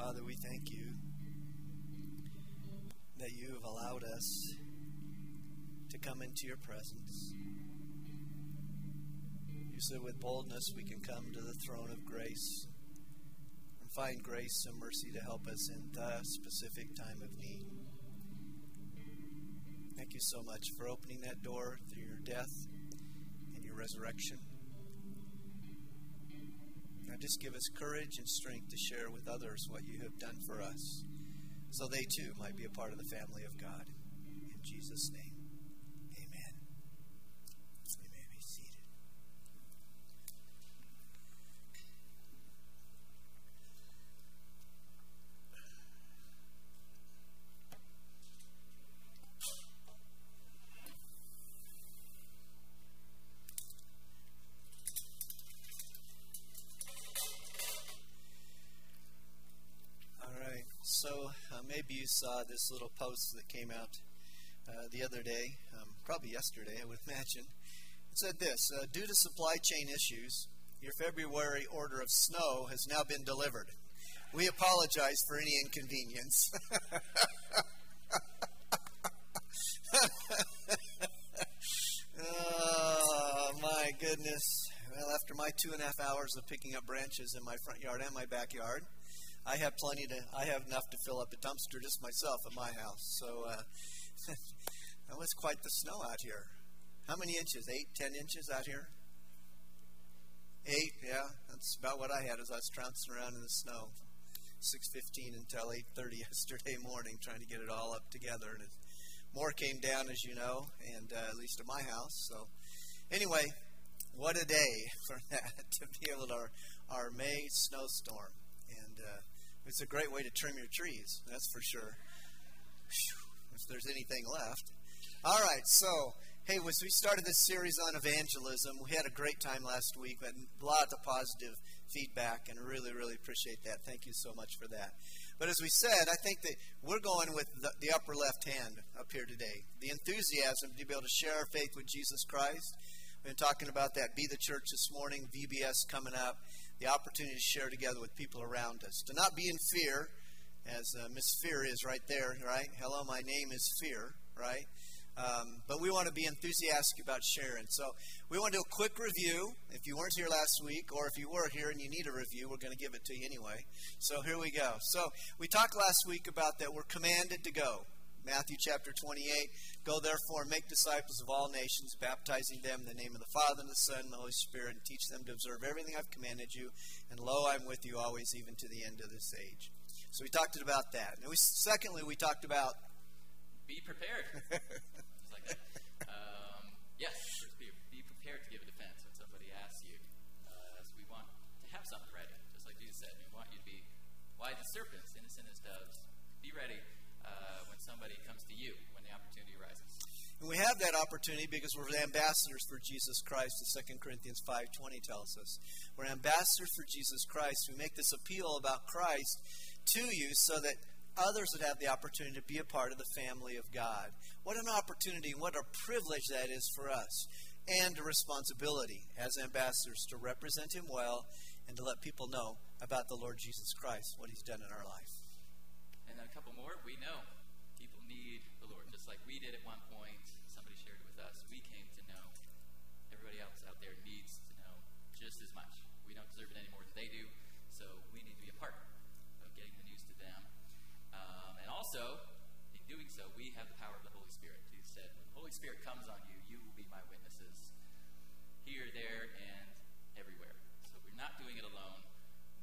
Father, we thank you that you have allowed us to come into your presence. You said with boldness we can come to the throne of grace and find grace and mercy to help us in the specific time of need. Thank you so much for opening that door through your death and your resurrection. Just give us courage and strength to share with others what you have done for us so they too might be a part of the family of God. In Jesus' name. You saw this little post that came out uh, the other day, um, probably yesterday, I would imagine. It said this uh, Due to supply chain issues, your February order of snow has now been delivered. We apologize for any inconvenience. oh, my goodness. Well, after my two and a half hours of picking up branches in my front yard and my backyard, I have plenty to. I have enough to fill up a dumpster just myself at my house. So uh, that was quite the snow out here. How many inches? Eight, ten inches out here. Eight, yeah, that's about what I had as I was trouncing around in the snow. Six fifteen until eight thirty yesterday morning, trying to get it all up together, and it, more came down, as you know, and uh, at least at my house. So, anyway, what a day for that to be able to our, our May snowstorm and uh, it's a great way to trim your trees, that's for sure. If there's anything left. All right, so hey, as we started this series on evangelism, we had a great time last week. We had a lot of positive feedback, and really, really appreciate that. Thank you so much for that. But as we said, I think that we're going with the, the upper left hand up here today. The enthusiasm to be able to share our faith with Jesus Christ. We've been talking about that. Be the church this morning. VBS coming up the opportunity to share together with people around us. To not be in fear, as uh, Miss Fear is right there, right? Hello, my name is Fear, right? Um, but we want to be enthusiastic about sharing. So we want to do a quick review. If you weren't here last week, or if you were here and you need a review, we're going to give it to you anyway. So here we go. So we talked last week about that we're commanded to go. Matthew chapter 28. Go therefore and make disciples of all nations, baptizing them in the name of the Father and the Son and the Holy Spirit, and teach them to observe everything I've commanded you. And lo, I'm with you always, even to the end of this age. So we talked about that. And we, secondly, we talked about be prepared. Like. Um, yes, be, be prepared to give a defense when somebody asks you. Uh, so we want to have something ready, just like Jesus said. We want you to be wise as serpents, innocent as doves. Be ready uh, when somebody comes to you, when the opportunity arises. And we have that opportunity because we're ambassadors for Jesus Christ, as 2 Corinthians 5.20 tells us. We're ambassadors for Jesus Christ. We make this appeal about Christ to you so that others would have the opportunity to be a part of the family of God. What an opportunity, what a privilege that is for us, and a responsibility as ambassadors to represent Him well and to let people know about the Lord Jesus Christ, what He's done in our life. Couple more. We know people need the Lord, just like we did at one point. Somebody shared it with us. We came to know. Everybody else out there needs to know just as much. We don't deserve it any more than they do, so we need to be a part of getting the news to them. Um, and also, in doing so, we have the power of the Holy Spirit. He said, when the Holy Spirit comes on you, you will be my witnesses here, there, and everywhere. So we're not doing it alone.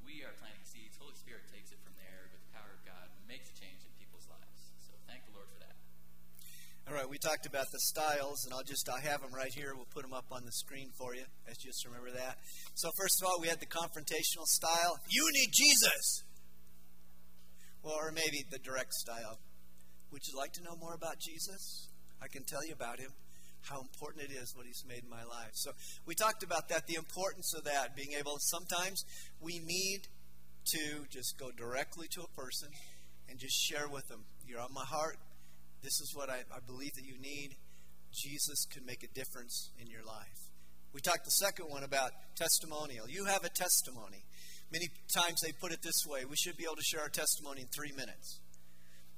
We are planting seeds. Holy Spirit takes it from there makes a change in people's lives. So thank the Lord for that. All right, we talked about the styles, and I'll just I have them right here. We'll put them up on the screen for you. Let's just remember that. So first of all, we had the confrontational style. You need Jesus. Well, or maybe the direct style. Would you like to know more about Jesus? I can tell you about him, how important it is what he's made in my life. So we talked about that, the importance of that, being able. Sometimes we need to just go directly to a person and just share with them. You're on my heart. This is what I, I believe that you need. Jesus can make a difference in your life. We talked the second one about testimonial. You have a testimony. Many times they put it this way we should be able to share our testimony in three minutes.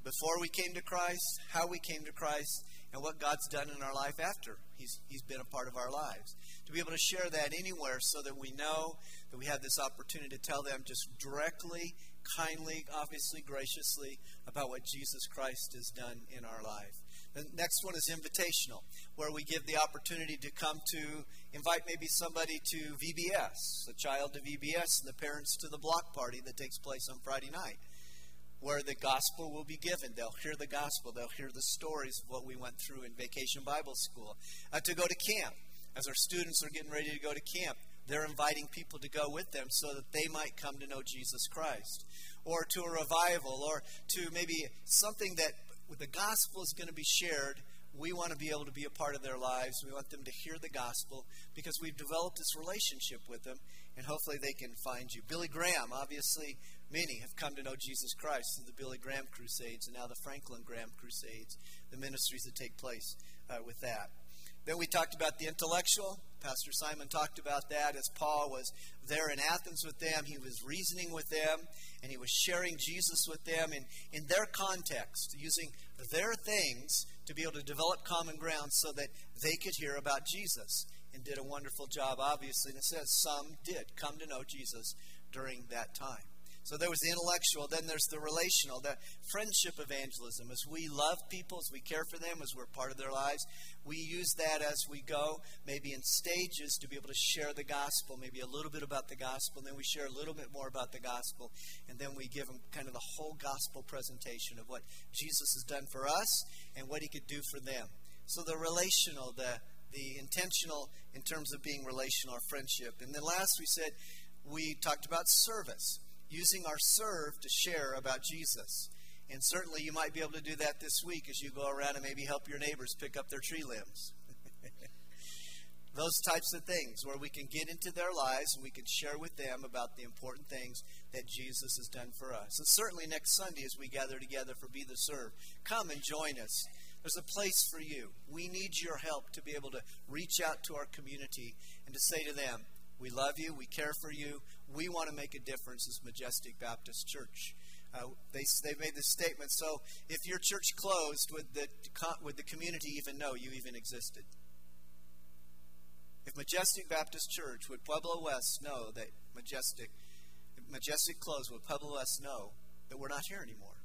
Before we came to Christ, how we came to Christ, and what God's done in our life after He's, he's been a part of our lives. To be able to share that anywhere so that we know that we have this opportunity to tell them just directly, kindly, obviously, graciously about what Jesus Christ has done in our life. The next one is invitational, where we give the opportunity to come to invite maybe somebody to VBS, a child to VBS, and the parents to the block party that takes place on Friday night, where the gospel will be given. They'll hear the gospel, they'll hear the stories of what we went through in Vacation Bible School. Uh, to go to camp, as our students are getting ready to go to camp, they're inviting people to go with them so that they might come to know Jesus Christ. Or to a revival, or to maybe something that the gospel is going to be shared, we want to be able to be a part of their lives. We want them to hear the gospel because we've developed this relationship with them, and hopefully they can find you. Billy Graham, obviously, many have come to know Jesus Christ through the Billy Graham Crusades and now the Franklin Graham Crusades, the ministries that take place uh, with that. Then we talked about the intellectual. Pastor Simon talked about that as Paul was there in Athens with them. He was reasoning with them and he was sharing Jesus with them in, in their context, using their things to be able to develop common ground so that they could hear about Jesus. And did a wonderful job, obviously. And it says some did come to know Jesus during that time. So there was the intellectual, then there's the relational, the friendship evangelism. As we love people, as we care for them, as we're part of their lives, we use that as we go, maybe in stages, to be able to share the gospel, maybe a little bit about the gospel, and then we share a little bit more about the gospel, and then we give them kind of the whole gospel presentation of what Jesus has done for us and what he could do for them. So the relational, the the intentional in terms of being relational or friendship. And then last we said we talked about service using our serve to share about Jesus. And certainly you might be able to do that this week as you go around and maybe help your neighbors pick up their tree limbs. Those types of things where we can get into their lives and we can share with them about the important things that Jesus has done for us. And certainly next Sunday as we gather together for Be the Serve, come and join us. There's a place for you. We need your help to be able to reach out to our community and to say to them, we love you. We care for you. We want to make a difference as Majestic Baptist Church. Uh, they, they made this statement. So if your church closed, would the, would the community even know you even existed? If Majestic Baptist Church, would Pueblo West know that Majestic, Majestic closed, would Pueblo West know that we're not here anymore?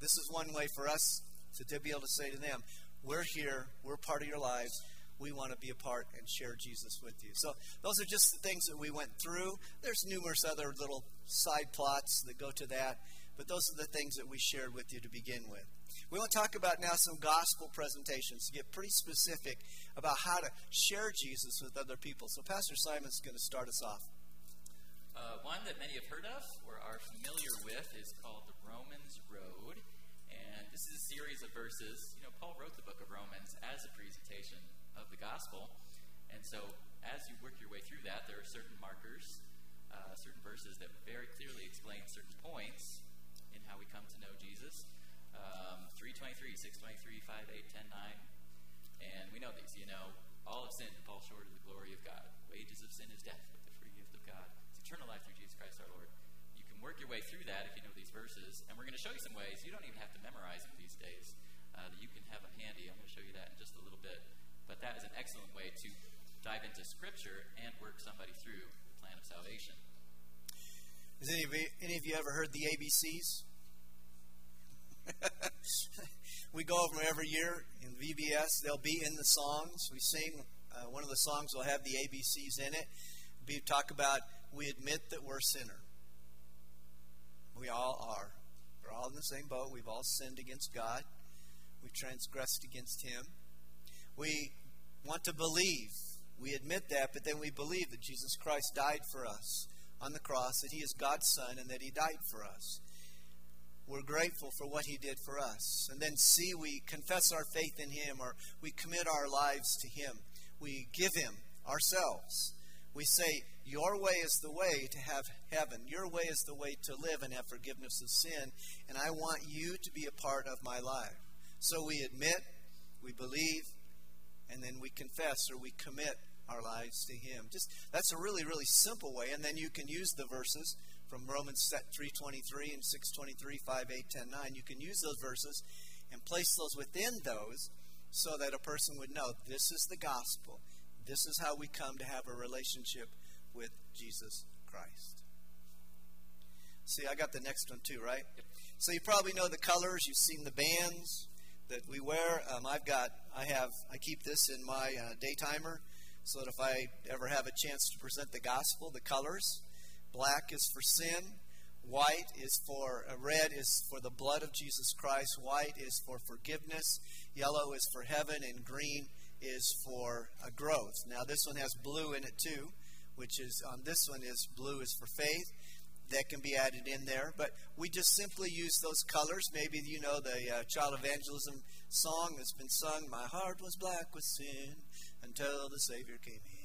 This is one way for us to, to be able to say to them, we're here, we're part of your lives, we want to be a part and share Jesus with you. So, those are just the things that we went through. There's numerous other little side plots that go to that, but those are the things that we shared with you to begin with. We want to talk about now some gospel presentations to get pretty specific about how to share Jesus with other people. So, Pastor Simon's going to start us off. Uh, one that many have heard of or are familiar with is called the Romans Road. And this is a series of verses. You know, Paul wrote the book of Romans as a presentation of the gospel. And so, as you work your way through that, there are certain markers, uh, certain verses that very clearly explain certain points in how we come to know Jesus. Um, 323, 623, 5, 8, 10, 9. And we know these, you know, all of sin fall short of the glory of God. Wages of sin is death, but the free gift of God is eternal life through Jesus Christ our Lord. You can work your way through that if you know these verses. And we're going to show you some ways. You don't even have to memorize them these days. Uh, that you can have them handy. I'm going to show you that in just a little bit. But that is an excellent way to dive into Scripture and work somebody through the plan of salvation. Has any of you, any of you ever heard the ABCs? we go over them every year in VBS. They'll be in the songs. We sing. Uh, one of the songs will have the ABCs in it. We talk about we admit that we're a sinner. We all are. We're all in the same boat. We've all sinned against God. We've transgressed against Him. We want to believe. We admit that, but then we believe that Jesus Christ died for us on the cross, that He is God's Son, and that He died for us. We're grateful for what He did for us. And then, see, we confess our faith in Him, or we commit our lives to Him. We give Him ourselves. We say, Your way is the way to have heaven. Your way is the way to live and have forgiveness of sin. And I want you to be a part of my life. So we admit, we believe, and then we confess or we commit our lives to Him. Just that's a really, really simple way. And then you can use the verses from Romans 3.23 and 6.23, 5, 8, 10, 9. You can use those verses and place those within those so that a person would know this is the gospel. This is how we come to have a relationship with Jesus Christ. See, I got the next one too, right? So you probably know the colors. You've seen the bands that we wear. Um, I've got, I have, I keep this in my uh, day timer so that if I ever have a chance to present the gospel, the colors. Black is for sin. White is for, uh, red is for the blood of Jesus Christ. White is for forgiveness. Yellow is for heaven. And green is for uh, growth. Now, this one has blue in it too, which is, on this one is blue is for faith. That can be added in there. But we just simply use those colors. Maybe you know the uh, child evangelism song that's been sung My heart was black with sin until the Savior came in.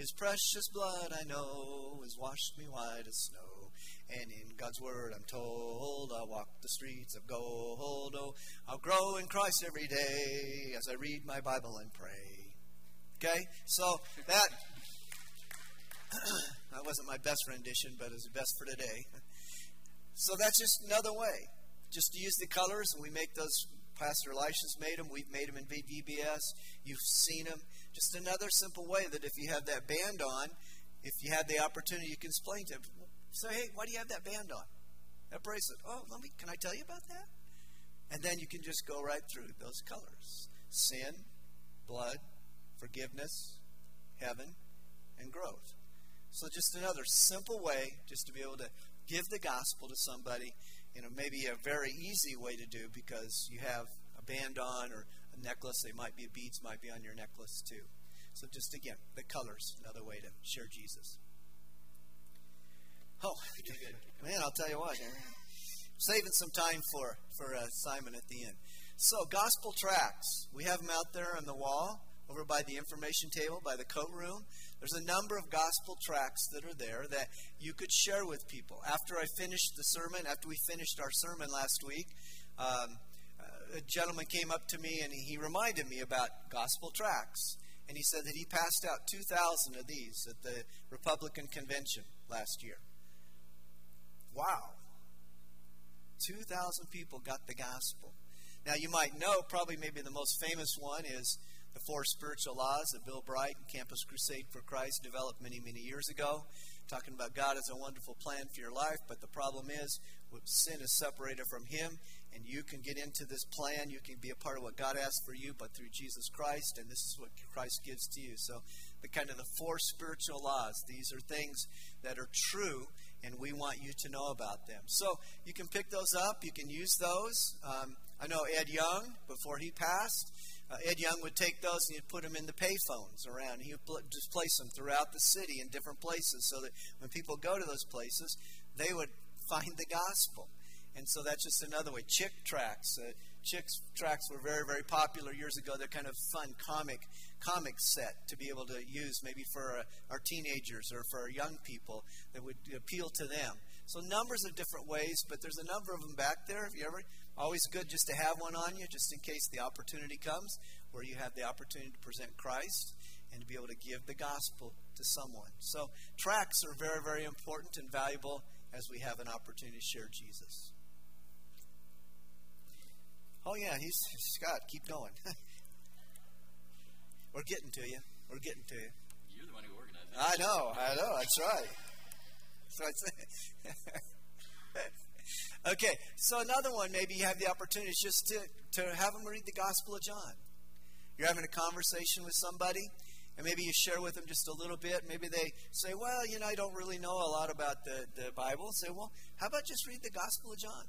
His precious blood, I know, has washed me white as snow. And in God's word, I'm told, I'll walk the streets of gold. Oh, I'll grow in Christ every day as I read my Bible and pray. Okay? So that that wasn't my best rendition, but it's the best for today. So that's just another way. Just to use the colors, and we make those. Pastor Elisha's made them. We've made them in VBS. You've seen them. Just another simple way that if you have that band on, if you have the opportunity, you can explain to them. Say, hey, why do you have that band on? That bracelet. Oh, let me. Can I tell you about that? And then you can just go right through those colors: sin, blood, forgiveness, heaven, and growth. So just another simple way, just to be able to give the gospel to somebody. You know, maybe a very easy way to do because you have a band on or a necklace. They might be beads, might be on your necklace too. So just again, the colors, another way to share Jesus. Oh, man, I'll tell you what, saving some time for for uh, Simon at the end. So, gospel tracts, we have them out there on the wall, over by the information table, by the coat room. There's a number of gospel tracts that are there that you could share with people. After I finished the sermon, after we finished our sermon last week, um, a gentleman came up to me and he reminded me about gospel tracts. And he said that he passed out 2,000 of these at the Republican convention last year. Wow. 2,000 people got the gospel. Now, you might know, probably maybe the most famous one is the Four Spiritual Laws that Bill Bright and Campus Crusade for Christ developed many, many years ago, talking about God as a wonderful plan for your life. But the problem is, sin is separated from Him, and you can get into this plan. You can be a part of what God has for you, but through Jesus Christ, and this is what Christ gives to you. So, the kind of the four spiritual laws. These are things that are true, and we want you to know about them. So, you can pick those up. You can use those. Um, I know Ed Young, before he passed, uh, Ed Young would take those and he'd put them in the payphones around. He would pl- just place them throughout the city in different places so that when people go to those places, they would find the gospel. And so that's just another way. Chick tracts. Uh, Chick tracts were very, very popular years ago. They're kind of fun comic comic set to be able to use maybe for uh, our teenagers or for our young people that would appeal to them. So numbers of different ways, but there's a number of them back there. If you ever, always good just to have one on you, just in case the opportunity comes where you have the opportunity to present Christ and to be able to give the gospel to someone. So tracts are very, very important and valuable as we have an opportunity to share Jesus. Oh, yeah, he's Scott. Keep going. We're getting to you. We're getting to you. You're the one who organized it. I know. I know. That's right. That's what I okay, so another one, maybe you have the opportunity just to, to have them read the Gospel of John. You're having a conversation with somebody, and maybe you share with them just a little bit. Maybe they say, Well, you know, I don't really know a lot about the, the Bible. Say, Well, how about just read the Gospel of John?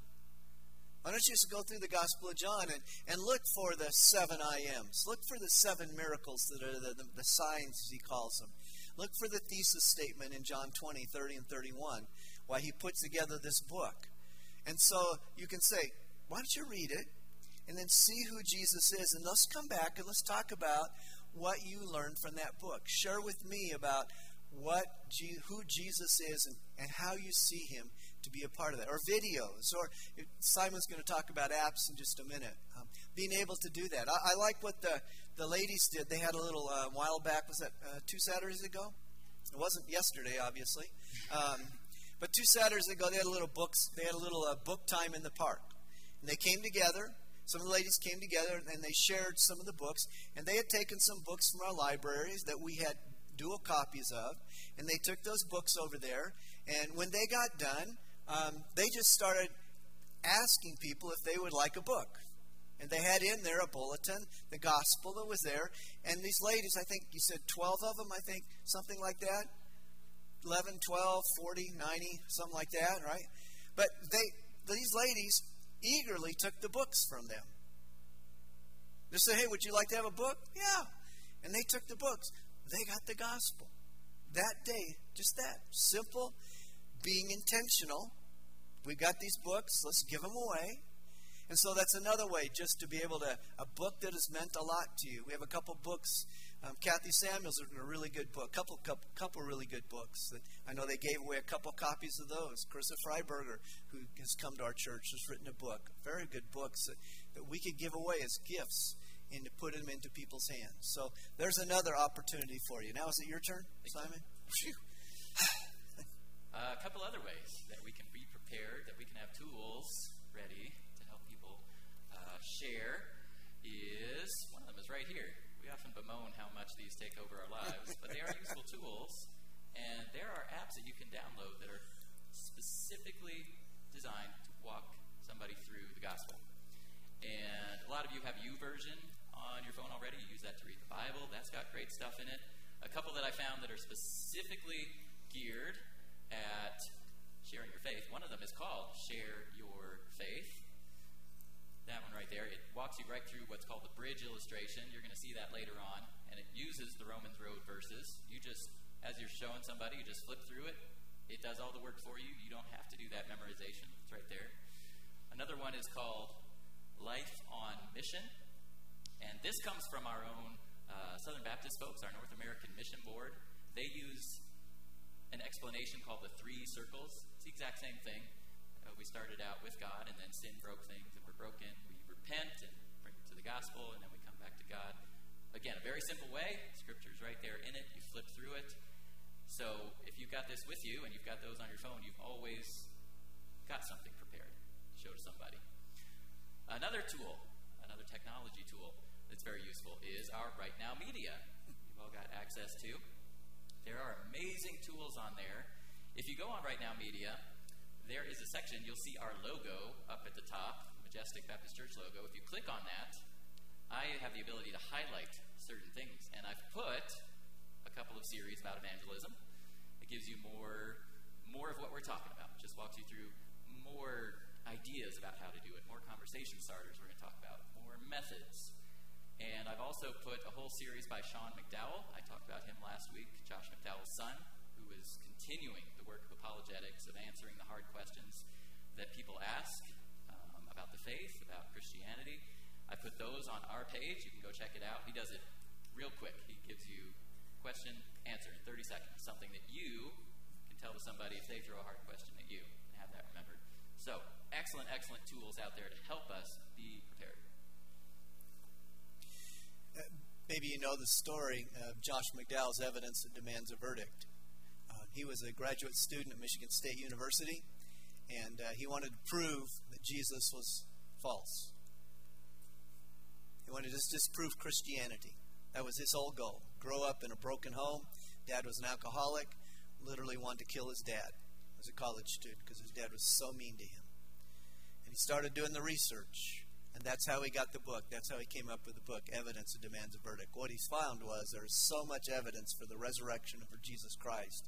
Why don't you just go through the Gospel of John and, and look for the seven I ams? Look for the seven miracles that are the, the, the signs, as he calls them. Look for the thesis statement in John 20, 30, and 31, why he puts together this book. And so you can say, why don't you read it and then see who Jesus is? And let's come back and let's talk about what you learned from that book. Share with me about what who Jesus is and, and how you see him to be a part of that, or videos, or Simon's going to talk about apps in just a minute. Um, being able to do that. I, I, like what the, the ladies did. They had a little uh, while back, was that uh, two Saturdays ago? It wasn't yesterday, obviously. Um, but two Saturdays ago, they had a little books. They had a little uh, book time in the park, and they came together. Some of the ladies came together and they shared some of the books, and they had taken some books from our libraries that we had dual copies of, and they took those books over there. And when they got done, um, they just started asking people if they would like a book. And they had in there a bulletin, the gospel that was there. And these ladies, I think you said 12 of them, I think, something like that. 11, 12, 40, 90, something like that, right? But they, these ladies eagerly took the books from them. They said, hey, would you like to have a book? Yeah. And they took the books. They got the gospel. That day, just that. Simple, being intentional. We got these books, let's give them away. And so that's another way just to be able to, a book that has meant a lot to you. We have a couple books. Um, Kathy Samuels written a really good book, couple, couple, couple really good books. That I know they gave away a couple copies of those. Carissa Freiberger, who has come to our church, has written a book, very good books that, that we could give away as gifts and to put them into people's hands. So there's another opportunity for you. Now is it your turn, Simon? uh, a couple other ways that we can be prepared, that we can have tools ready to help people uh, share is one of them is right here. Often bemoan how much these take over our lives, but they are useful tools. And there are apps that you can download that are specifically designed to walk somebody through the gospel. And a lot of you have YouVersion on your phone already. You use that to read the Bible. That's got great stuff in it. A couple that I found that are specifically geared at sharing your faith. One of them is called Share Your Faith. That one right there. It walks you right through what's called the bridge illustration. You're going to see that later on. And it uses the Romans Road verses. You just, as you're showing somebody, you just flip through it. It does all the work for you. You don't have to do that memorization. It's right there. Another one is called Life on Mission. And this comes from our own uh, Southern Baptist folks, our North American Mission Board. They use an explanation called the three circles. It's the exact same thing. Uh, we started out with God, and then sin broke things, broken. We repent and bring it to the gospel, and then we come back to God. Again, a very simple way. Scripture's right there in it. You flip through it. So if you've got this with you and you've got those on your phone, you've always got something prepared to show to somebody. Another tool, another technology tool that's very useful is our Right Now Media. You've all got access to. There are amazing tools on there. If you go on Right Now Media, there is a section, you'll see our logo up at the top, Majestic Baptist Church logo. If you click on that, I have the ability to highlight certain things. And I've put a couple of series about evangelism. It gives you more more of what we're talking about. Just walks you through more ideas about how to do it, more conversation starters we're going to talk about, more methods, and I've also put a whole series by Sean McDowell. I talked about him last week, Josh McDowell's son, who is continuing the work of apologetics, of answering the hard questions that people ask about the faith, about Christianity. I put those on our page. You can go check it out. He does it real quick. He gives you question, answer in 30 seconds, something that you can tell to somebody if they throw a hard question at you and have that remembered. So, excellent, excellent tools out there to help us be prepared. Maybe you know the story of Josh McDowell's evidence that demands a verdict. Uh, he was a graduate student at Michigan State University, and uh, he wanted to prove that Jesus was false. He wanted to just disprove Christianity. That was his whole goal. Grow up in a broken home. Dad was an alcoholic. Literally wanted to kill his dad as a college student because his dad was so mean to him. And he started doing the research. And that's how he got the book. That's how he came up with the book, Evidence that Demands a Verdict. What he found was there's so much evidence for the resurrection of Jesus Christ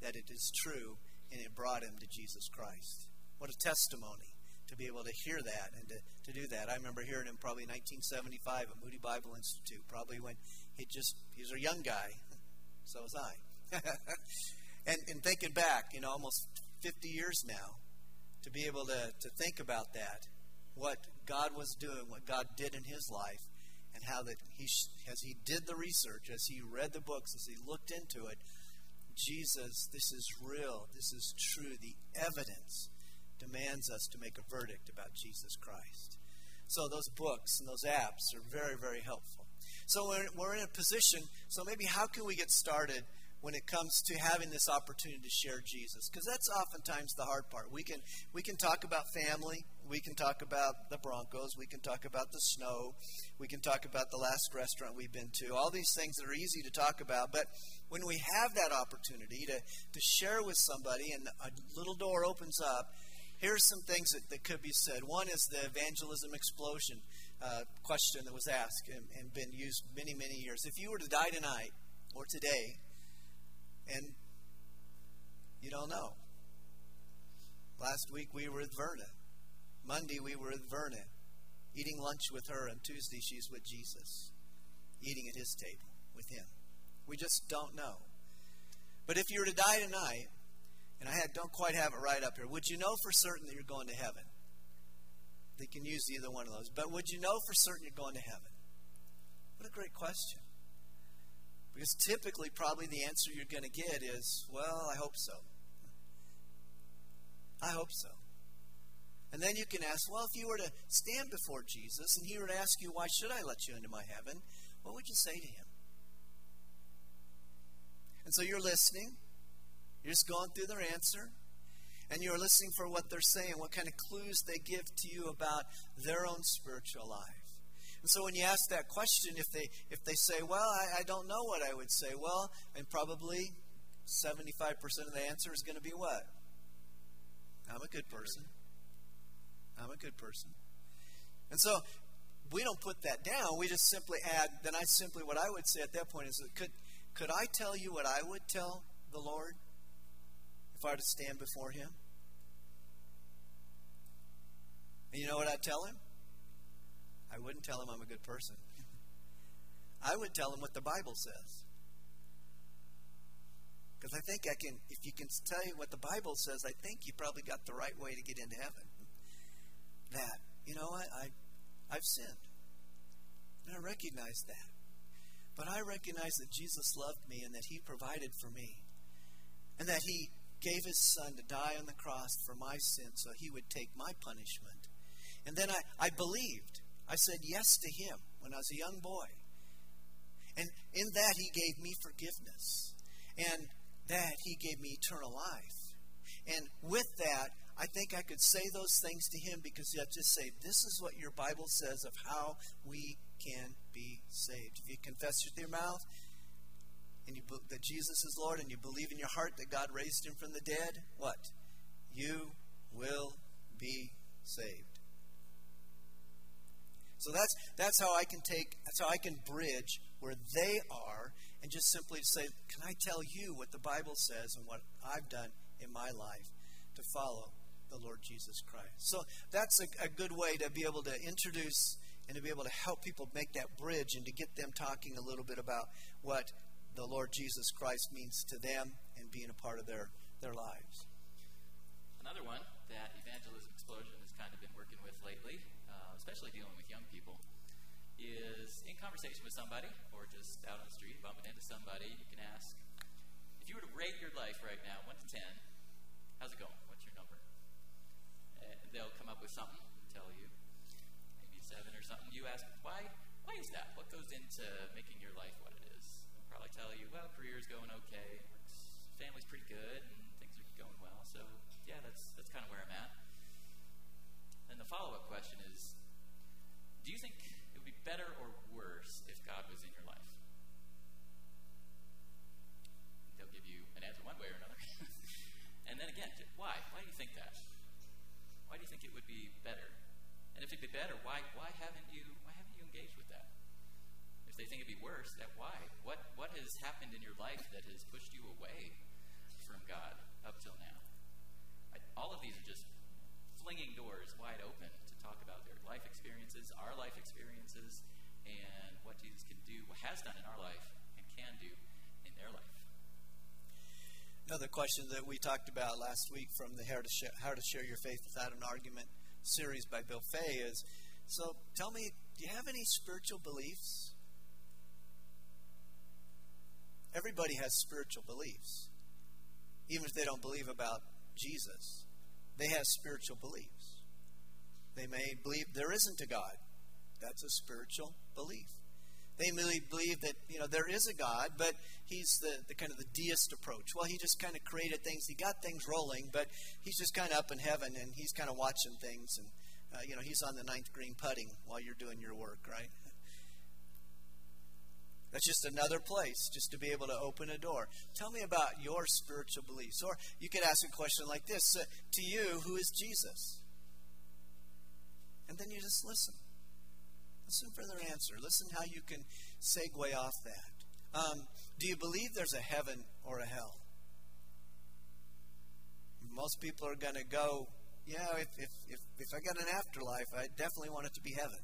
that it is true, and it brought him to Jesus Christ. What a testimony to be able to hear that and to, to do that. I remember hearing him probably 1975 at Moody Bible Institute, probably when he just, he was a young guy. So was I. and, and thinking back, you know, almost 50 years now, to be able to, to think about that what God was doing, what God did in his life, and how that he, as he did the research, as he read the books, as he looked into it, Jesus, this is real, this is true. The evidence demands us to make a verdict about Jesus Christ. So those books and those apps are very, very helpful. So we're, we're in a position, so maybe how can we get started when it comes to having this opportunity to share Jesus? Because that's oftentimes the hard part. We can, we can talk about family, we can talk about the Broncos, we can talk about the snow, we can talk about the last restaurant we've been to, all these things that are easy to talk about. But when we have that opportunity to, to share with somebody and a little door opens up, here's some things that, that could be said. One is the evangelism explosion uh, question that was asked and, and been used many, many years. If you were to die tonight or today, and you don't know. Last week we were with Verna. Monday we were with Verna, eating lunch with her, and Tuesday she's with Jesus, eating at his table with him. We just don't know. But if you were to die tonight, and I don't quite have it right up here, would you know for certain that you're going to heaven? They can use either one of those. But would you know for certain you're going to heaven? What a great question. Because typically, probably the answer you're going to get is, well, I hope so. I hope so. And then you can ask, well, if you were to stand before Jesus and he were to ask you, why should I let you into my heaven? What would you say to him? And so you're listening. You're just going through their answer and you're listening for what they're saying, what kind of clues they give to you about their own spiritual life. And so when you ask that question, if they if they say, "Well, I, I don't know what I would say," well, and probably seventy-five percent of the answer is going to be what? I'm a good person. I'm a good person. And so we don't put that down. We just simply add. Then I simply what I would say at that point is, could could I tell you what I would tell the Lord? Were to stand before him? And you know what I'd tell him? I wouldn't tell him I'm a good person. I would tell him what the Bible says. Because I think I can, if you can tell you what the Bible says, I think you probably got the right way to get into heaven. That, you know what, I, I've sinned. And I recognize that. But I recognize that Jesus loved me and that He provided for me. And that He gave his son to die on the cross for my sin so he would take my punishment. And then I, I believed. I said yes to him when I was a young boy. And in that, he gave me forgiveness. And that, he gave me eternal life. And with that, I think I could say those things to him because I just say, This is what your Bible says of how we can be saved. If you confess it with your mouth and you that Jesus is Lord and you believe in your heart that God raised him from the dead, what? You will be saved. So that's that's how I can take that's how I can bridge where they are and just simply say, Can I tell you what the Bible says and what I've done in my life to follow the Lord Jesus Christ? So that's a, a good way to be able to introduce and to be able to help people make that bridge and to get them talking a little bit about what the Lord Jesus Christ means to them and being a part of their, their lives. Another one that Evangelism Explosion has kind of been working with lately, uh, especially dealing with young people, is in conversation with somebody or just out on the street bumping into somebody, you can ask, if you were to rate your life right now, 1 to 10, how's it going? What's your number? And they'll come up with something, and tell you, maybe 7 or something. You ask, why, why is that? What goes into making your life what probably tell you, well, career's going okay, family's pretty good, and things are going well. So yeah, that's that's kind of where I'm at. And the follow-up question is, do you think it would be better or worse if God was in your life? They'll give you an answer one way or another. and then again, why? Why do you think that? Why do you think it would be better? And if it'd be better, why why haven't you why haven't you engaged with that? If they think it'd be worse, that why? What what has happened in your life that has pushed you away from God up till now? I, all of these are just flinging doors wide open to talk about their life experiences, our life experiences, and what Jesus can do, what has done in our life, and can do in their life. Another question that we talked about last week from the How to Share, How to Share Your Faith Without an Argument series by Bill Fay is so tell me, do you have any spiritual beliefs? Everybody has spiritual beliefs. even if they don't believe about Jesus, they have spiritual beliefs. They may believe there isn't a God. That's a spiritual belief. They may believe that you know there is a God, but he's the, the kind of the deist approach. Well, he just kind of created things. He got things rolling, but he's just kind of up in heaven and he's kind of watching things. And uh, you know he's on the ninth green putting while you're doing your work, right? That's just another place just to be able to open a door. Tell me about your spiritual beliefs. Or you could ask a question like this uh, To you, who is Jesus? And then you just listen. Listen for their answer. Listen how you can segue off that. Um, do you believe there's a heaven or a hell? Most people are going to go, yeah, if, if, if, if I got an afterlife, I definitely want it to be heaven.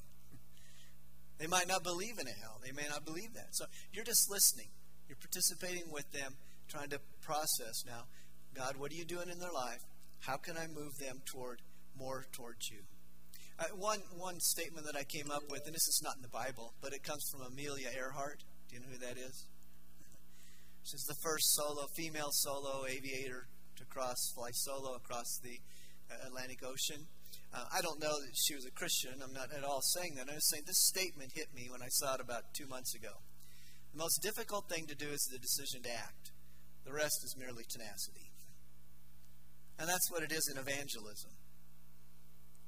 They might not believe in a hell. They may not believe that. So you're just listening. You're participating with them, trying to process now, God, what are you doing in their life? How can I move them toward more towards you? Uh, one one statement that I came up with, and this is not in the Bible, but it comes from Amelia Earhart. Do you know who that is? She's the first solo female solo aviator to cross fly solo across the uh, Atlantic Ocean. Uh, I don't know that she was a Christian. I'm not at all saying that. I'm just saying this statement hit me when I saw it about two months ago. The most difficult thing to do is the decision to act. The rest is merely tenacity. And that's what it is in evangelism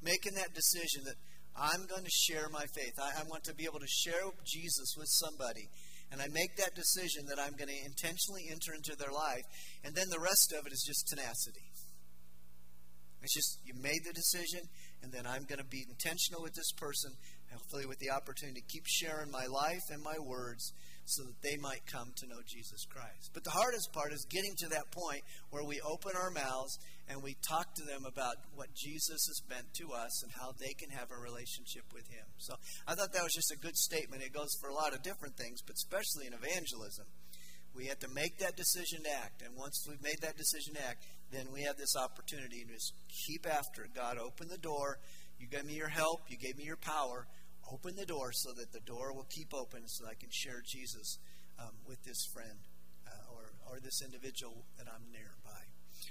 making that decision that I'm going to share my faith. I, I, want to be able to share Jesus with somebody. And I make that decision that I'm going to intentionally enter into their life. And then the rest of it is just tenacity. It's just you made the decision, and then I'm going to be intentional with this person, hopefully with the opportunity to keep sharing my life and my words so that they might come to know Jesus Christ. But the hardest part is getting to that point where we open our mouths and we talk to them about what Jesus has meant to us and how they can have a relationship with Him. So I thought that was just a good statement. It goes for a lot of different things, but especially in evangelism. We have to make that decision to act. And once we've made that decision to act, then we have this opportunity to just keep after it. God, open the door. You gave me your help. You gave me your power open the door so that the door will keep open so that I can share Jesus um, with this friend uh, or, or this individual that I'm nearby.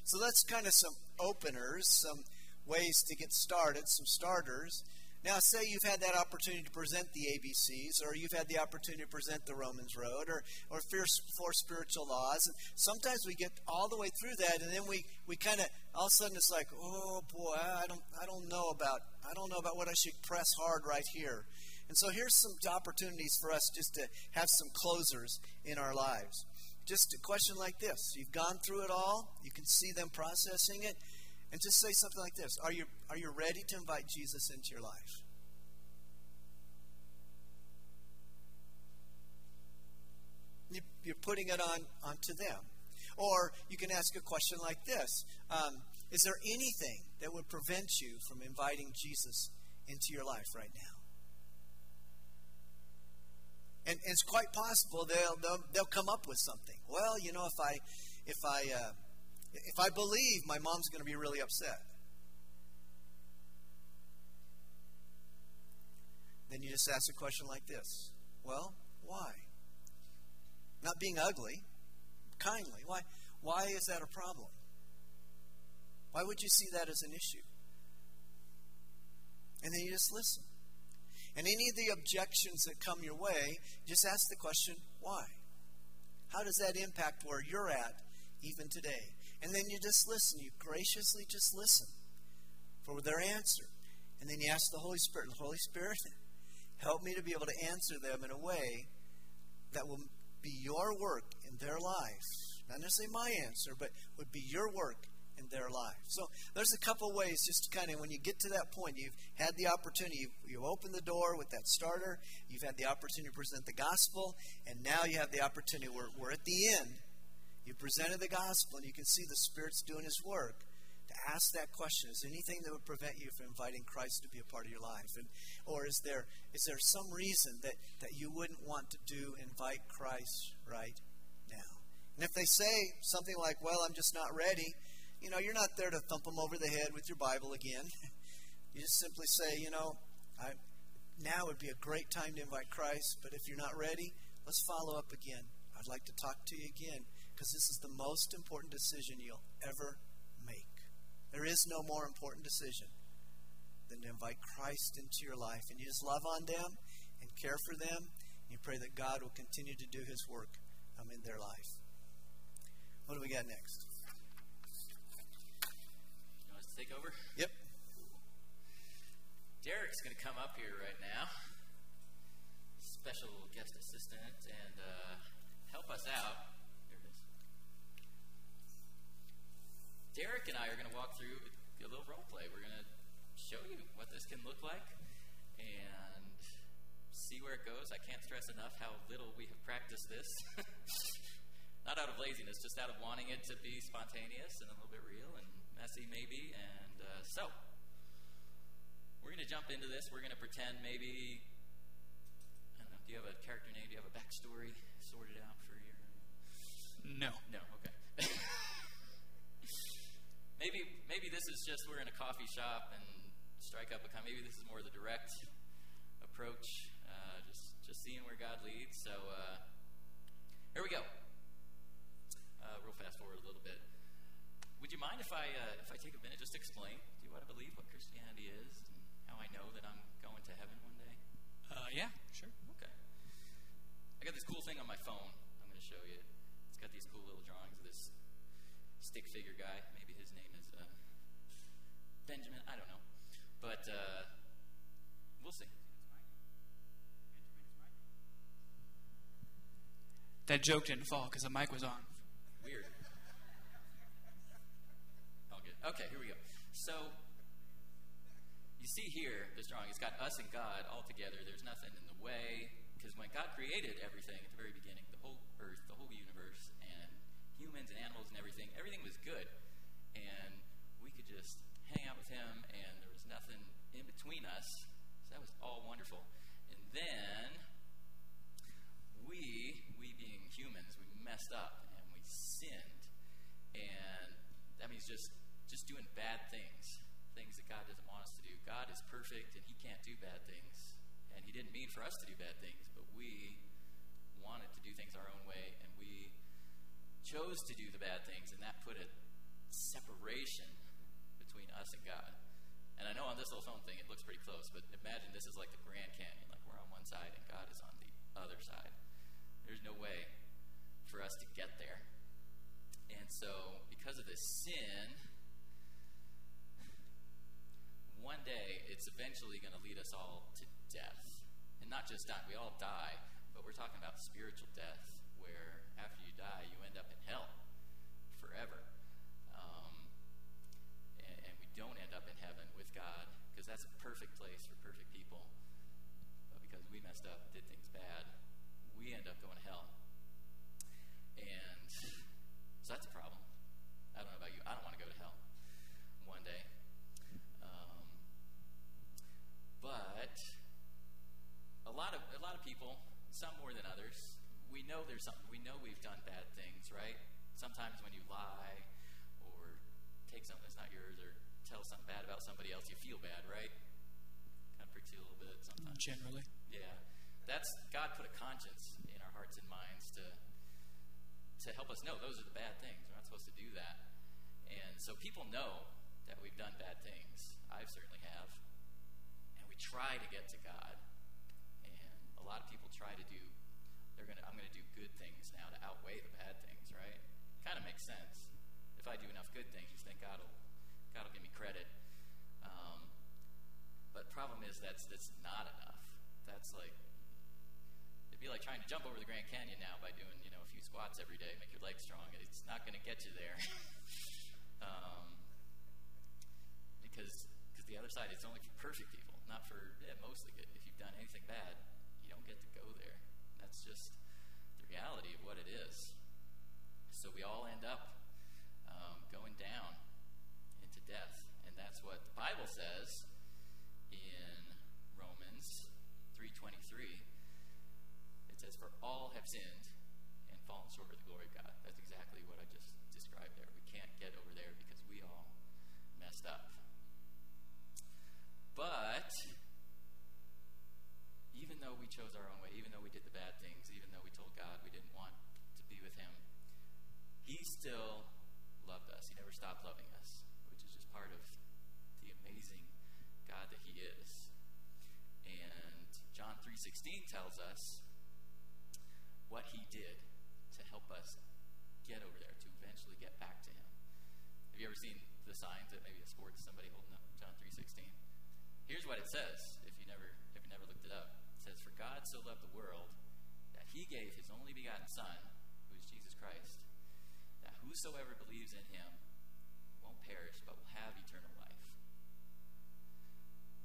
So that's kind of some openers, some ways to get started, some starters. Now, say you've had that opportunity to present the ABCs, or you've had the opportunity to present the Romans Road, or, or fierce, four spiritual laws. And sometimes we get all the way through that, and then we, we kind of all of a sudden it's like, oh boy, I don't I don't know about I don't know about what I should press hard right here. And so here's some opportunities for us just to have some closers in our lives. Just a question like this: You've gone through it all. You can see them processing it and just say something like this Are you, are you ready to invite Jesus into your life? You're putting it on onto them. Or you can ask a question like this um, Is there anything that would prevent you from inviting Jesus into your life right now? And, and it's quite possible they'll, they'll, they'll come up with something. Well, you know, if I if I uh, if I believe, my mom's going to be really upset. Then you just ask a question like this Well, why? Not being ugly, kindly. Why, why is that a problem? Why would you see that as an issue? And then you just listen. And any of the objections that come your way, just ask the question, why? How does that impact where you're at even today? And then you just listen. You graciously just listen for their answer. And then you ask the Holy Spirit, And the Holy Spirit, help me to be able to answer them in a way that will be your work in their life. Not necessarily my answer, but would be your work in their life. So there's a couple ways just to kind of, when you get to that point, you've had the opportunity, you've, you've opened the door with that starter, you've had the opportunity to present the gospel, and now you have the opportunity, we're, we're at the end, you presented the gospel and you can see the Spirit's doing His work. To ask that question: Is there anything that would prevent you from inviting Christ to be a part of your life, and or is there is there some reason that that you wouldn't want to do invite Christ right now? And if they say something like, "Well, I'm just not ready," you know, you're not there to thump them over the head with your Bible again. you just simply say, you know, I, now would be a great time to invite Christ, but if you're not ready, let's follow up again. I'd like to talk to you again because this is the most important decision you'll ever make. There is no more important decision than to invite Christ into your life. And you just love on them and care for them. And you pray that God will continue to do his work um, in their life. What do we got next? You want us to take over? Yep. Derek's going to come up here right now, special guest assistant, and uh, help us out. Derek and I are going to walk through a little role play. We're going to show you what this can look like and see where it goes. I can't stress enough how little we have practiced this. Not out of laziness, just out of wanting it to be spontaneous and a little bit real and messy, maybe. And uh, so, we're going to jump into this. We're going to pretend maybe. I don't know. Do you have a character name? Do you have a backstory sorted out for your. No. No, okay. maybe maybe this is just we're in a coffee shop and strike up a con. Maybe this is more the direct approach, uh, just just seeing where God leads. So uh, here we go. Uh, real fast forward a little bit. Would you mind if I uh, if I take a minute just to explain? Do you want to believe what Christianity is and how I know that I'm going to heaven one day? Uh, yeah, sure. Okay. I got this cool thing on my phone. I'm going to show you. It's got these cool little drawings of this stick figure guy. His name is uh, Benjamin. I don't know, but uh, we'll see. That joke didn't fall because the mic was on. Weird. All good. Okay, here we go. So you see here this drawing. It's got us and God all together. There's nothing in the way because when God created everything at the very beginning, the whole earth, the whole universe, and humans and animals and everything, everything was good, and we could just hang out with Him, and there was nothing in between us. So that was all wonderful. And then we, we being humans, we messed up and we sinned, and that means just just doing bad things, things that God doesn't want us to do. God is perfect and He can't do bad things, and He didn't mean for us to do bad things, but we wanted to do things our own way, and we chose to do the bad things, and that put a separation between us and God. And I know on this little phone thing it looks pretty close, but imagine this is like the Grand Canyon, like we're on one side and God is on the other side. There's no way for us to get there. And so, because of this sin, one day it's eventually going to lead us all to death. And not just die, we all die, but we're talking about spiritual death, where after you die, you end up in hell forever. Um, and, and we don't end up in heaven with God, because that's a perfect place for perfect people. But because we messed up, did things bad, we end up going to hell. And so that's a problem. I don't know about you. I don't want to go to hell one day. Um, but a lot of a lot of people, some more than others, we know there's something. We know we've done bad things, right? Sometimes when you lie or take something that's not yours or tell something bad about somebody else, you feel bad, right? Kind of pricks you a little bit sometimes. Generally. Yeah, that's God put a conscience in our hearts and minds to to help us know those are the bad things. We're not supposed to do that, and so people know that we've done bad things. I certainly have, and we try to get to God, and a lot of people try to do. They're gonna. I'm gonna do good things now to outweigh the bad things, right? Kind of makes sense. If I do enough good things, you think God will God will give me credit. Um, but problem is that's that's not enough. That's like it'd be like trying to jump over the Grand Canyon now by doing you know a few squats every day, make your legs strong. It's not going to get you there. um, because because the other side it's only for perfect people, not for yeah, mostly good. If you've done anything bad, you don't get to go there. That's just the reality of what it is. So we all end up um, going down death, and that's what the Bible says in Romans three twenty three. It says, "For all have sinned and fallen short of the glory of God." That's exactly what I just described there. We can't get over there because we all messed up. But even though we chose our own way, even though we did the bad things, even though we told God we didn't want to be with Him, He still loved us. He never stopped loving us, part of the amazing God that He is. And John 3:16 tells us what He did to help us get over there, to eventually get back to Him. Have you ever seen the signs at maybe a sports somebody holding up John 3:16? Here's what it says. If you never if you never looked it up, it says, "For God so loved the world that He gave His only begotten Son, who is Jesus Christ, that whosoever believes in Him perish but will have eternal life."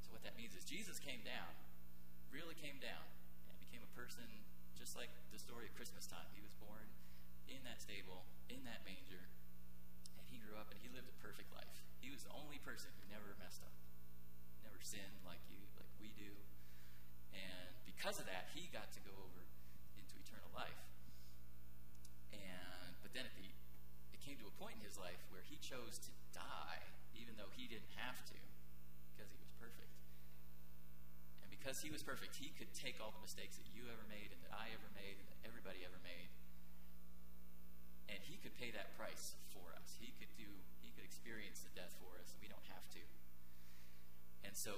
So what that means is Jesus came down, really came down, and became a person just like the story of Christmas time. He was born in that stable, in that manger, and he grew up and he lived a perfect life. He was the only person who never messed up, never sinned like you, like we do. And because of that, he got to go over into eternal life. And but then at the it came to a point in his life where he chose to die, even though he didn't have to, because he was perfect. And because he was perfect, he could take all the mistakes that you ever made and that I ever made and that everybody ever made. And he could pay that price for us. He could do he could experience the death for us. We don't have to. And so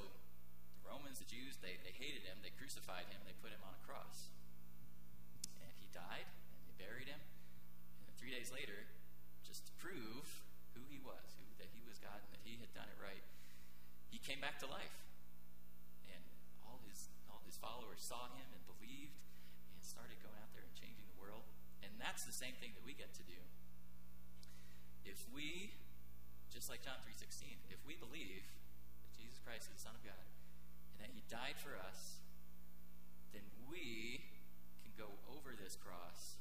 the Romans, the Jews, they, they hated him, they crucified him, they put him on a cross. And he died, and they buried him. And three days later, just to prove who he was, God and that he had done it right, he came back to life. And all his all his followers saw him and believed and started going out there and changing the world. And that's the same thing that we get to do. If we, just like John 3.16, if we believe that Jesus Christ is the Son of God and that he died for us, then we can go over this cross,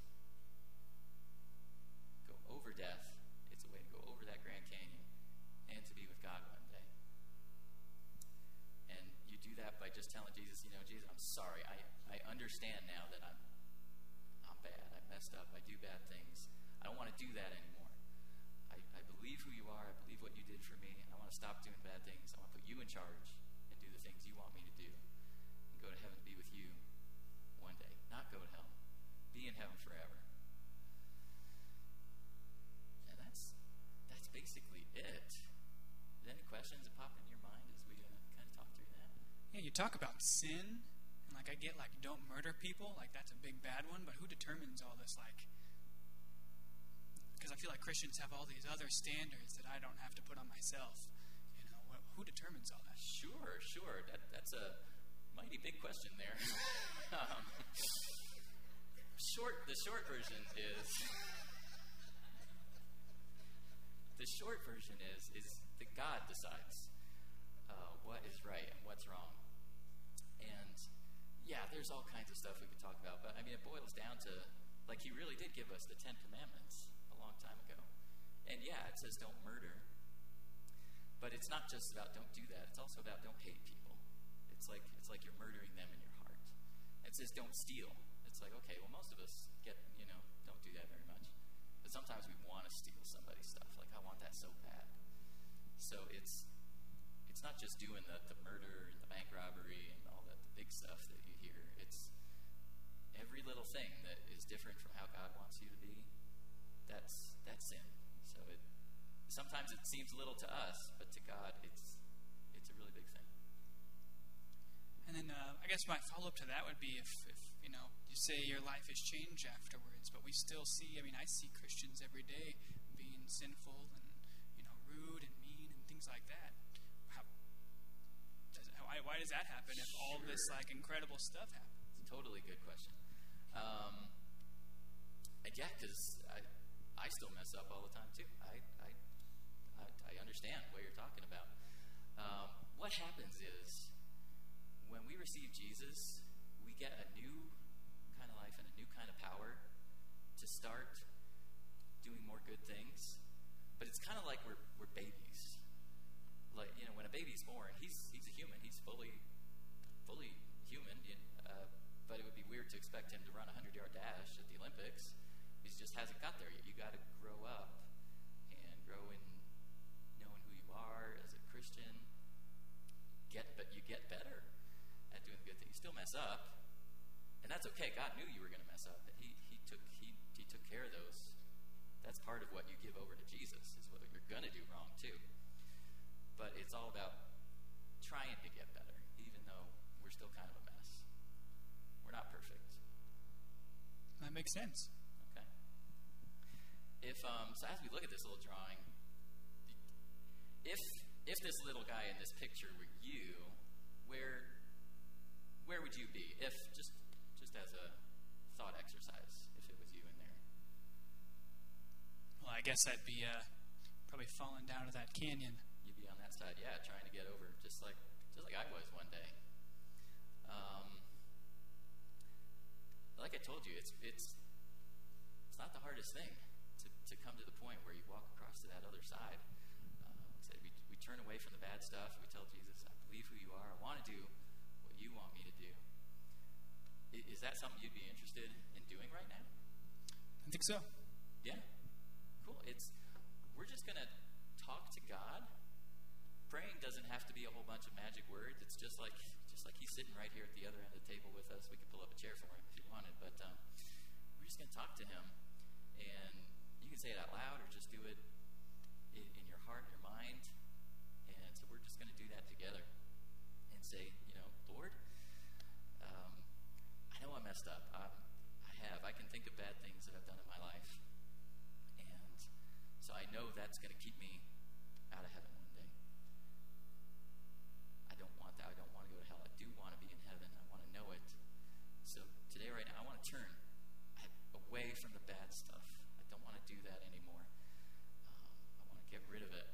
go over death. It's a way to go over that Grand Canyon and to be with God one day. And you do that by just telling Jesus, you know, Jesus, I'm sorry. I, I understand now that I'm I'm bad. I messed up. I do bad things. I don't want to do that anymore. I, I believe who you are. I believe what you did for me. I want to stop doing bad things. I want to put you in charge and do the things you want me to do. And go to heaven to be with you one day. Not go to hell. Be in heaven forever. And that's that's basically it. Any questions that pop your mind as we uh, kind of talk through that? Yeah, you talk about sin, and like I get like don't murder people, like that's a big bad one, but who determines all this? Like, because I feel like Christians have all these other standards that I don't have to put on myself. You know, wh- who determines all that? Sure, sure. That, that's a mighty big question there. um, short. The short version is. The short version is is that God decides uh, what is right and what's wrong. And yeah, there's all kinds of stuff we could talk about, but I mean, it boils down to like He really did give us the Ten Commandments a long time ago. And yeah, it says don't murder. But it's not just about don't do that. It's also about don't hate people. It's like it's like you're murdering them in your heart. It says don't steal. It's like okay, well most of us get you know don't do that very much, but sometimes we want to steal somebody's stuff. Like I want that so bad. So it's it's not just doing the, the murder and the bank robbery and big stuff that you hear. It's every little thing that is different from how God wants you to be. That's that's sin. So it sometimes it seems little to us, but to God, it's it's a really big thing. And then uh, I guess my follow up to that would be if, if you know you say your life has changed afterwards, but we still see. I mean, I see Christians every day being sinful and you know rude and mean and things like that. Why, why does that happen if all this like incredible stuff happens? It's a totally good question. Um, yeah, because I, I still mess up all the time too. I, I, I, I understand what you're talking about. Um, what happens is when we receive Jesus, we get a new kind of life and a new kind of power to start doing more good things. But it's kind of like we're, we're babies. Like you know, when a baby's born, he's he's a human. He's fully fully human. you- Uh, but it would be weird to expect him to run a hundred yard dash at the Olympics. He just hasn't got there yet. You got to grow up and grow in knowing who you are as a Christian. Get, but you get better at doing the good things. You still mess up, and that's okay. God knew you were going to mess up, he, he took he, he took care of those. That's part of what you give over to Jesus, is what you're going to do wrong too. But it's all about trying to get better, even though we're still kind of a mess. We're not perfect. That makes sense. Okay. If um, so, as we look at this little drawing, if if this little guy in this picture were you, where where would you be? If just just as a thought exercise, if it was you in there. Well, I guess I'd be uh, probably falling down to that canyon. You'd be on that side, yeah, trying to get over, just like just like I was one day. Um, like I told you, it's it's it's not the hardest thing to, to come to the point where you walk across to that other side. Uh, like I said, we, we turn away from the bad stuff. We tell Jesus, I believe who you are. I want to do what you want me to do. I- Is that something you'd be interested in doing right now? I think so. Yeah. Cool. It's we're just gonna talk to God. Praying doesn't have to be a whole bunch of magic words. It's just like just like he's sitting right here at the other end of the table with us. We could pull up a chair for him if you wanted, but um, we're just gonna talk to him, and you can say it out loud or just do it in, in your heart, your mind, and so we're just gonna do that together and say, you know, Lord, um, I know I messed up. I, I have. I can think of bad things that I've done in my life. And so I know that's going to keep me out of heaven one day. I don't want that. I don't want to go to hell. I do want to be in heaven. I want to know it. So today, right now, I want to turn away from the bad stuff. I don't want to do that anymore. Um, I want to get rid of it.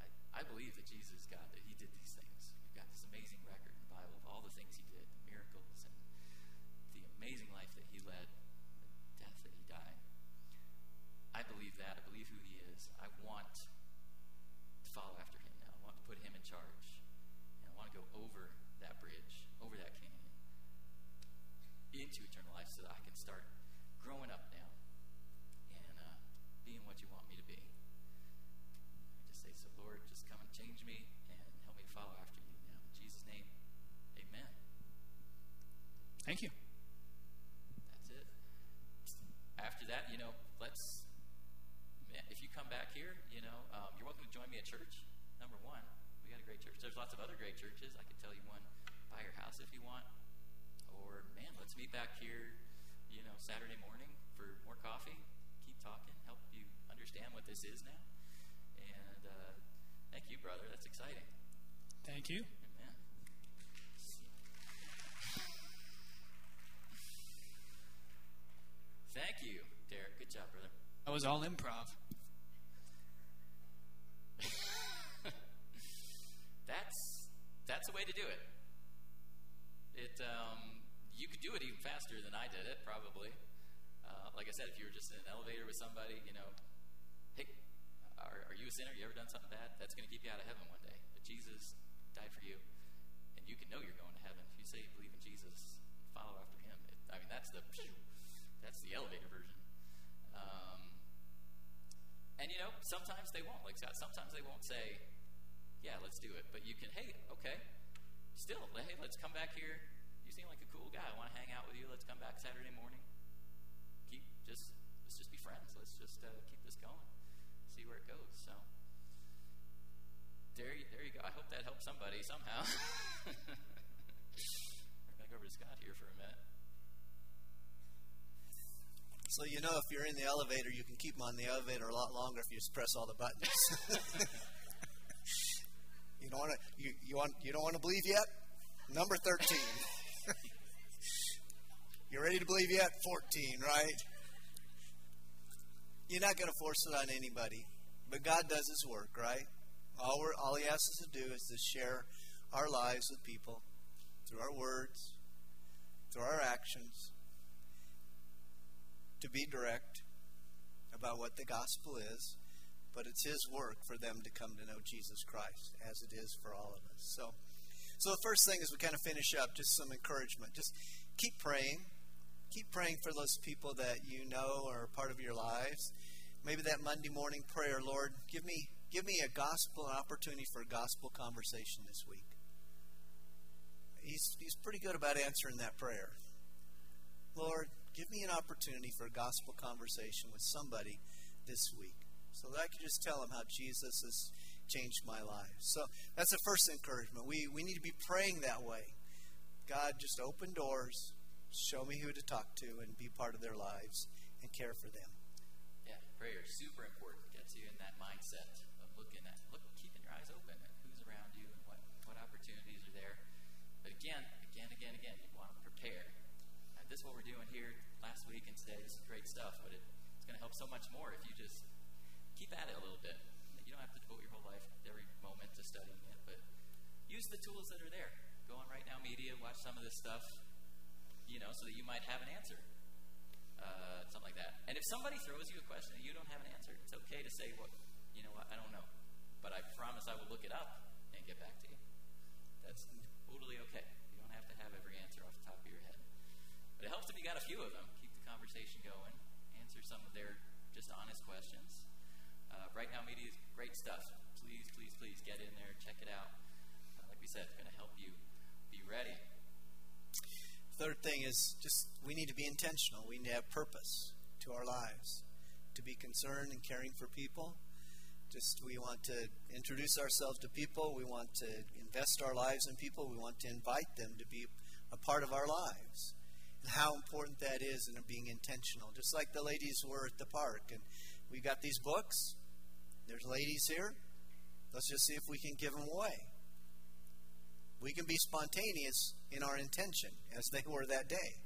I, I believe that Jesus got that He did these things. We've got this amazing record in the Bible of all the things He did, the miracles, and the amazing life that He led, the death that He died. I believe that. I believe who He is. I want to follow after Him now. I want to put Him in charge. And I want to go over that bridge, over that canyon, into eternal life so that I can start growing up now and uh, being what you want me to be. I just say, so Lord, just come and change me and help me follow after you now. In Jesus' name, amen. Thank you. That's it. After that, you know, let's. If you come back here, you know, um, you're welcome to join me at church. Number one, we got a great church. There's lots of other great churches. I could tell you one by your house if you want. Or man, let's meet back here, you know, Saturday morning for more coffee. Keep talking, help you understand what this is now. And uh, thank you, brother. That's exciting. Thank you. Amen. Thank you, Derek. Good job, brother. That was all improv. That's that's a way to do it. It you could do it even faster than I did it, probably. Uh, like I said, if you were just in an elevator with somebody, you know, hey, are, are you a sinner? You ever done something bad? That's going to keep you out of heaven one day. But Jesus died for you, and you can know you're going to heaven if you say you believe in Jesus, follow after Him. It, I mean, that's the that's the elevator version. Um, and you know, sometimes they won't. Like sometimes they won't say, "Yeah, let's do it." But you can, hey, okay, still, hey, let's come back here. You seem like a cool guy. I want to hang out with you. Let's come back Saturday morning. Keep just let's just be friends. Let's just uh, keep this going. See where it goes. So there, you, there you go. I hope that helps somebody somehow. Go over to Scott here for a minute. So you know, if you're in the elevator, you can keep them on the elevator a lot longer if you just press all the buttons. you don't want to. You, you want. You don't want to believe yet. Number thirteen. You ready to believe yet? Fourteen, right? You're not going to force it on anybody, but God does His work, right? All we're, all He asks us to do is to share our lives with people through our words, through our actions, to be direct about what the gospel is, but it's His work for them to come to know Jesus Christ, as it is for all of us. So, so the first thing is we kind of finish up, just some encouragement. Just keep praying. Keep praying for those people that you know are part of your lives. Maybe that Monday morning prayer, Lord, give me give me a gospel an opportunity for a gospel conversation this week. He's he's pretty good about answering that prayer. Lord, give me an opportunity for a gospel conversation with somebody this week so that I could just tell them how Jesus has changed my life. So that's the first encouragement. We, we need to be praying that way. God, just open doors, show me who to talk to, and be part of their lives and care for them. Yeah, prayer is super important. Gets you in that mindset of looking at, look, keeping your eyes open at who's around you and what, what opportunities are there. But again, again, again, again, you want to prepare. And this is what we're doing here last week and today. This is great stuff, but it, it's going to help so much more if you just keep at it a little bit. You don't have to devote your whole life, every moment to studying it, but use the tools that are there. Go on Right Now Media, watch some of this stuff, you know, so that you might have an answer. Uh, something like that. And if somebody throws you a question and you don't have an answer, it's okay to say, "What, you know what? I don't know," but I promise I will look it up and get back to you. That's totally okay. You don't have to have every answer off the top of your head. But it helps if you got a few of them. Keep the conversation going. Answer some of their just honest questions. Uh, right now, media is great stuff. Please, please, please get in there, check it out. Uh, like we said, it's going to help you be ready Third thing is just we need to be intentional. We need to have purpose to our lives, to be concerned and caring for people. Just we want to introduce ourselves to people. We want to invest our lives in people. We want to invite them to be a part of our lives. And how important that is in being intentional. Just like the ladies were at the park. And we got these books. There's ladies here. Let's just see if we can give them away. We can be spontaneous in our intention, as they were that day.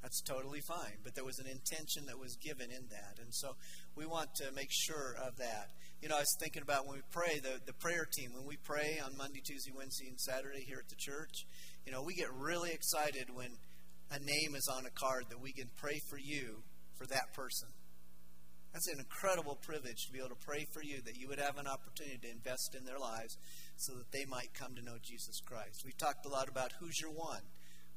That's totally fine. But there was an intention that was given in that. And so we want to make sure of that. You know, I was thinking about when we pray, the, the prayer team, when we pray on Monday, Tuesday, Wednesday, and Saturday here at the church, you know, we get really excited when a name is on a card that we can pray for you for that person. That's an incredible privilege to be able to pray for you that you would have an opportunity to invest in their lives so that they might come to know Jesus Christ. We've talked a lot about who's your one.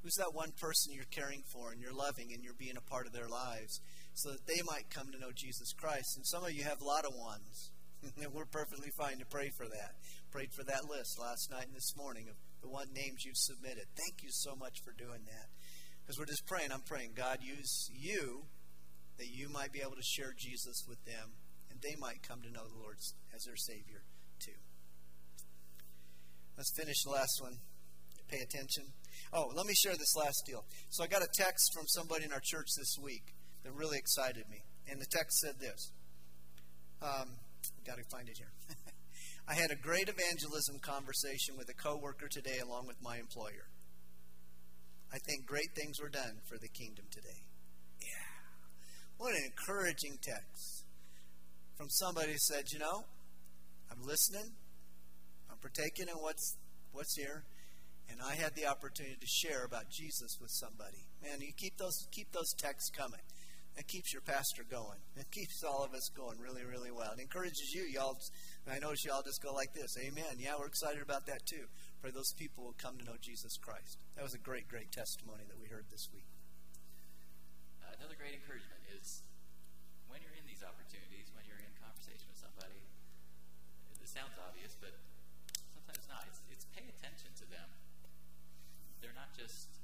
Who's that one person you're caring for and you're loving and you're being a part of their lives so that they might come to know Jesus Christ? And some of you have a lot of ones. and we're perfectly fine to pray for that. Prayed for that list last night and this morning of the one names you've submitted. Thank you so much for doing that. Because we're just praying, I'm praying, God, use you that you might be able to share Jesus with them and they might come to know the Lord as their Savior too. Let's finish the last one. Pay attention. Oh, let me share this last deal. So I got a text from somebody in our church this week that really excited me. And the text said this. Um, got to find it here. I had a great evangelism conversation with a coworker today along with my employer. I think great things were done for the kingdom today. What an encouraging text from somebody who said, you know, I'm listening, I'm partaking in what's what's here, and I had the opportunity to share about Jesus with somebody. Man, you keep those keep those texts coming. It keeps your pastor going. It keeps all of us going really, really well. It encourages you, y'all. I notice y'all just go like this. Amen. Yeah, we're excited about that too. Pray those people will come to know Jesus Christ. That was a great, great testimony that we heard this week. Uh, another great encouragement just,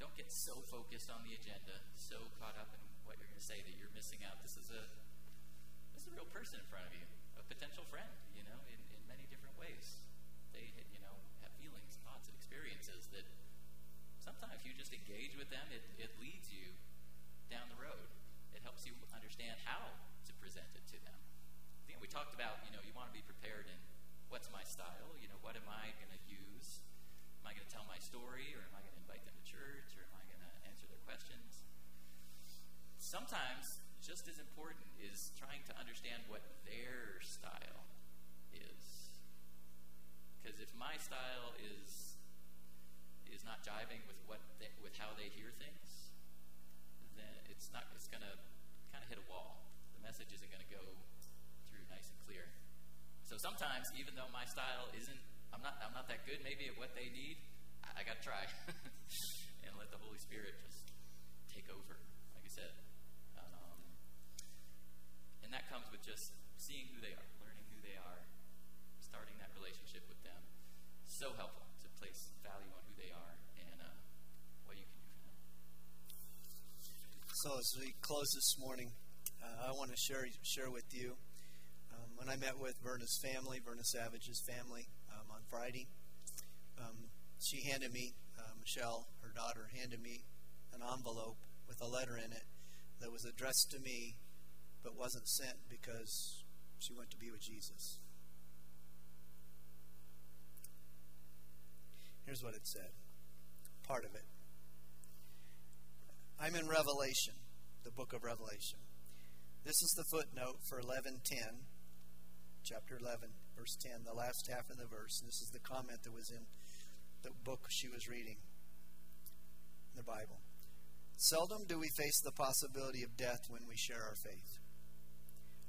don't get so focused on the agenda, so caught up in what you're going to say that you're missing out. This is a, this is a real person in front of you, a potential friend, you know, in, in many different ways. They, you know, have feelings, thoughts, and experiences that sometimes if you just engage with them, it, it leads you down the road. It helps you understand how to present it to them. Again, we talked about, you know, you want to be prepared in what's my style, you know, what am I going to use? Am I going to tell my story, or am I going to invite them to church, or am I going to answer their questions? Sometimes, just as important is trying to understand what their style is. Because if my style is is not jiving with what they, with how they hear things, then it's not it's going to kind of hit a wall. The message isn't going to go through nice and clear. So sometimes, even though my style isn't, I'm not I'm not that good maybe at what they need. I, I got to try and let the Holy Spirit just take over, like I said. Um, and that comes with just seeing who they are, learning who they are, starting that relationship with them. So helpful to place value on who they are and uh, what you can do for them. So as we close this morning, uh, I want to share share with you. Um, when I met with Verna's family, Verna Savage's family, Friday, um, she handed me uh, Michelle, her daughter, handed me an envelope with a letter in it that was addressed to me, but wasn't sent because she went to be with Jesus. Here's what it said. Part of it. I'm in Revelation, the book of Revelation. This is the footnote for 11:10, chapter 11, verse 10, the last half of the verse. This is the comment that was in the book she was reading, the Bible. Seldom do we face the possibility of death when we share our faith.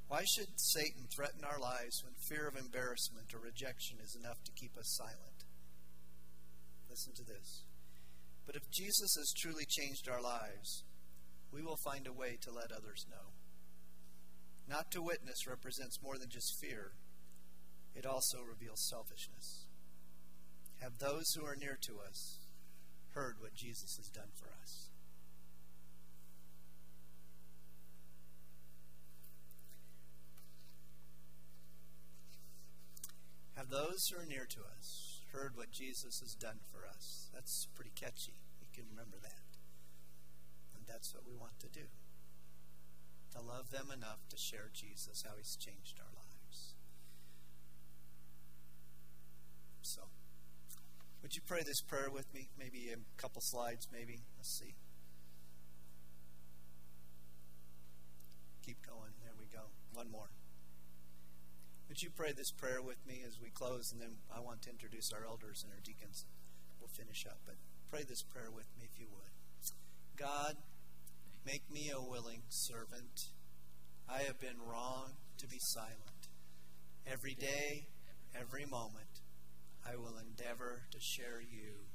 Why should Satan threaten our lives when fear of embarrassment or rejection is enough to keep us silent? Listen to this. But if Jesus has truly changed our lives, we will find a way to let others know. Not to witness represents more than just fear, it also reveals selfishness. Have those who are near to us heard what Jesus has done for us? Have those who are near to us heard what Jesus has done for us? That's pretty catchy. You can remember that. And that's what we want to do to love them enough to share Jesus, how He's changed our would you pray this prayer with me? Maybe a couple slides, maybe. Let's see. Keep going. There we go. One more. Would you pray this prayer with me as we close, and then I want to introduce our elders and our deacons. We'll finish up, but pray this prayer with me if you would. God, make me a willing servant. I have been wrong to be silent. Every day, every moment, I will endeavor to share you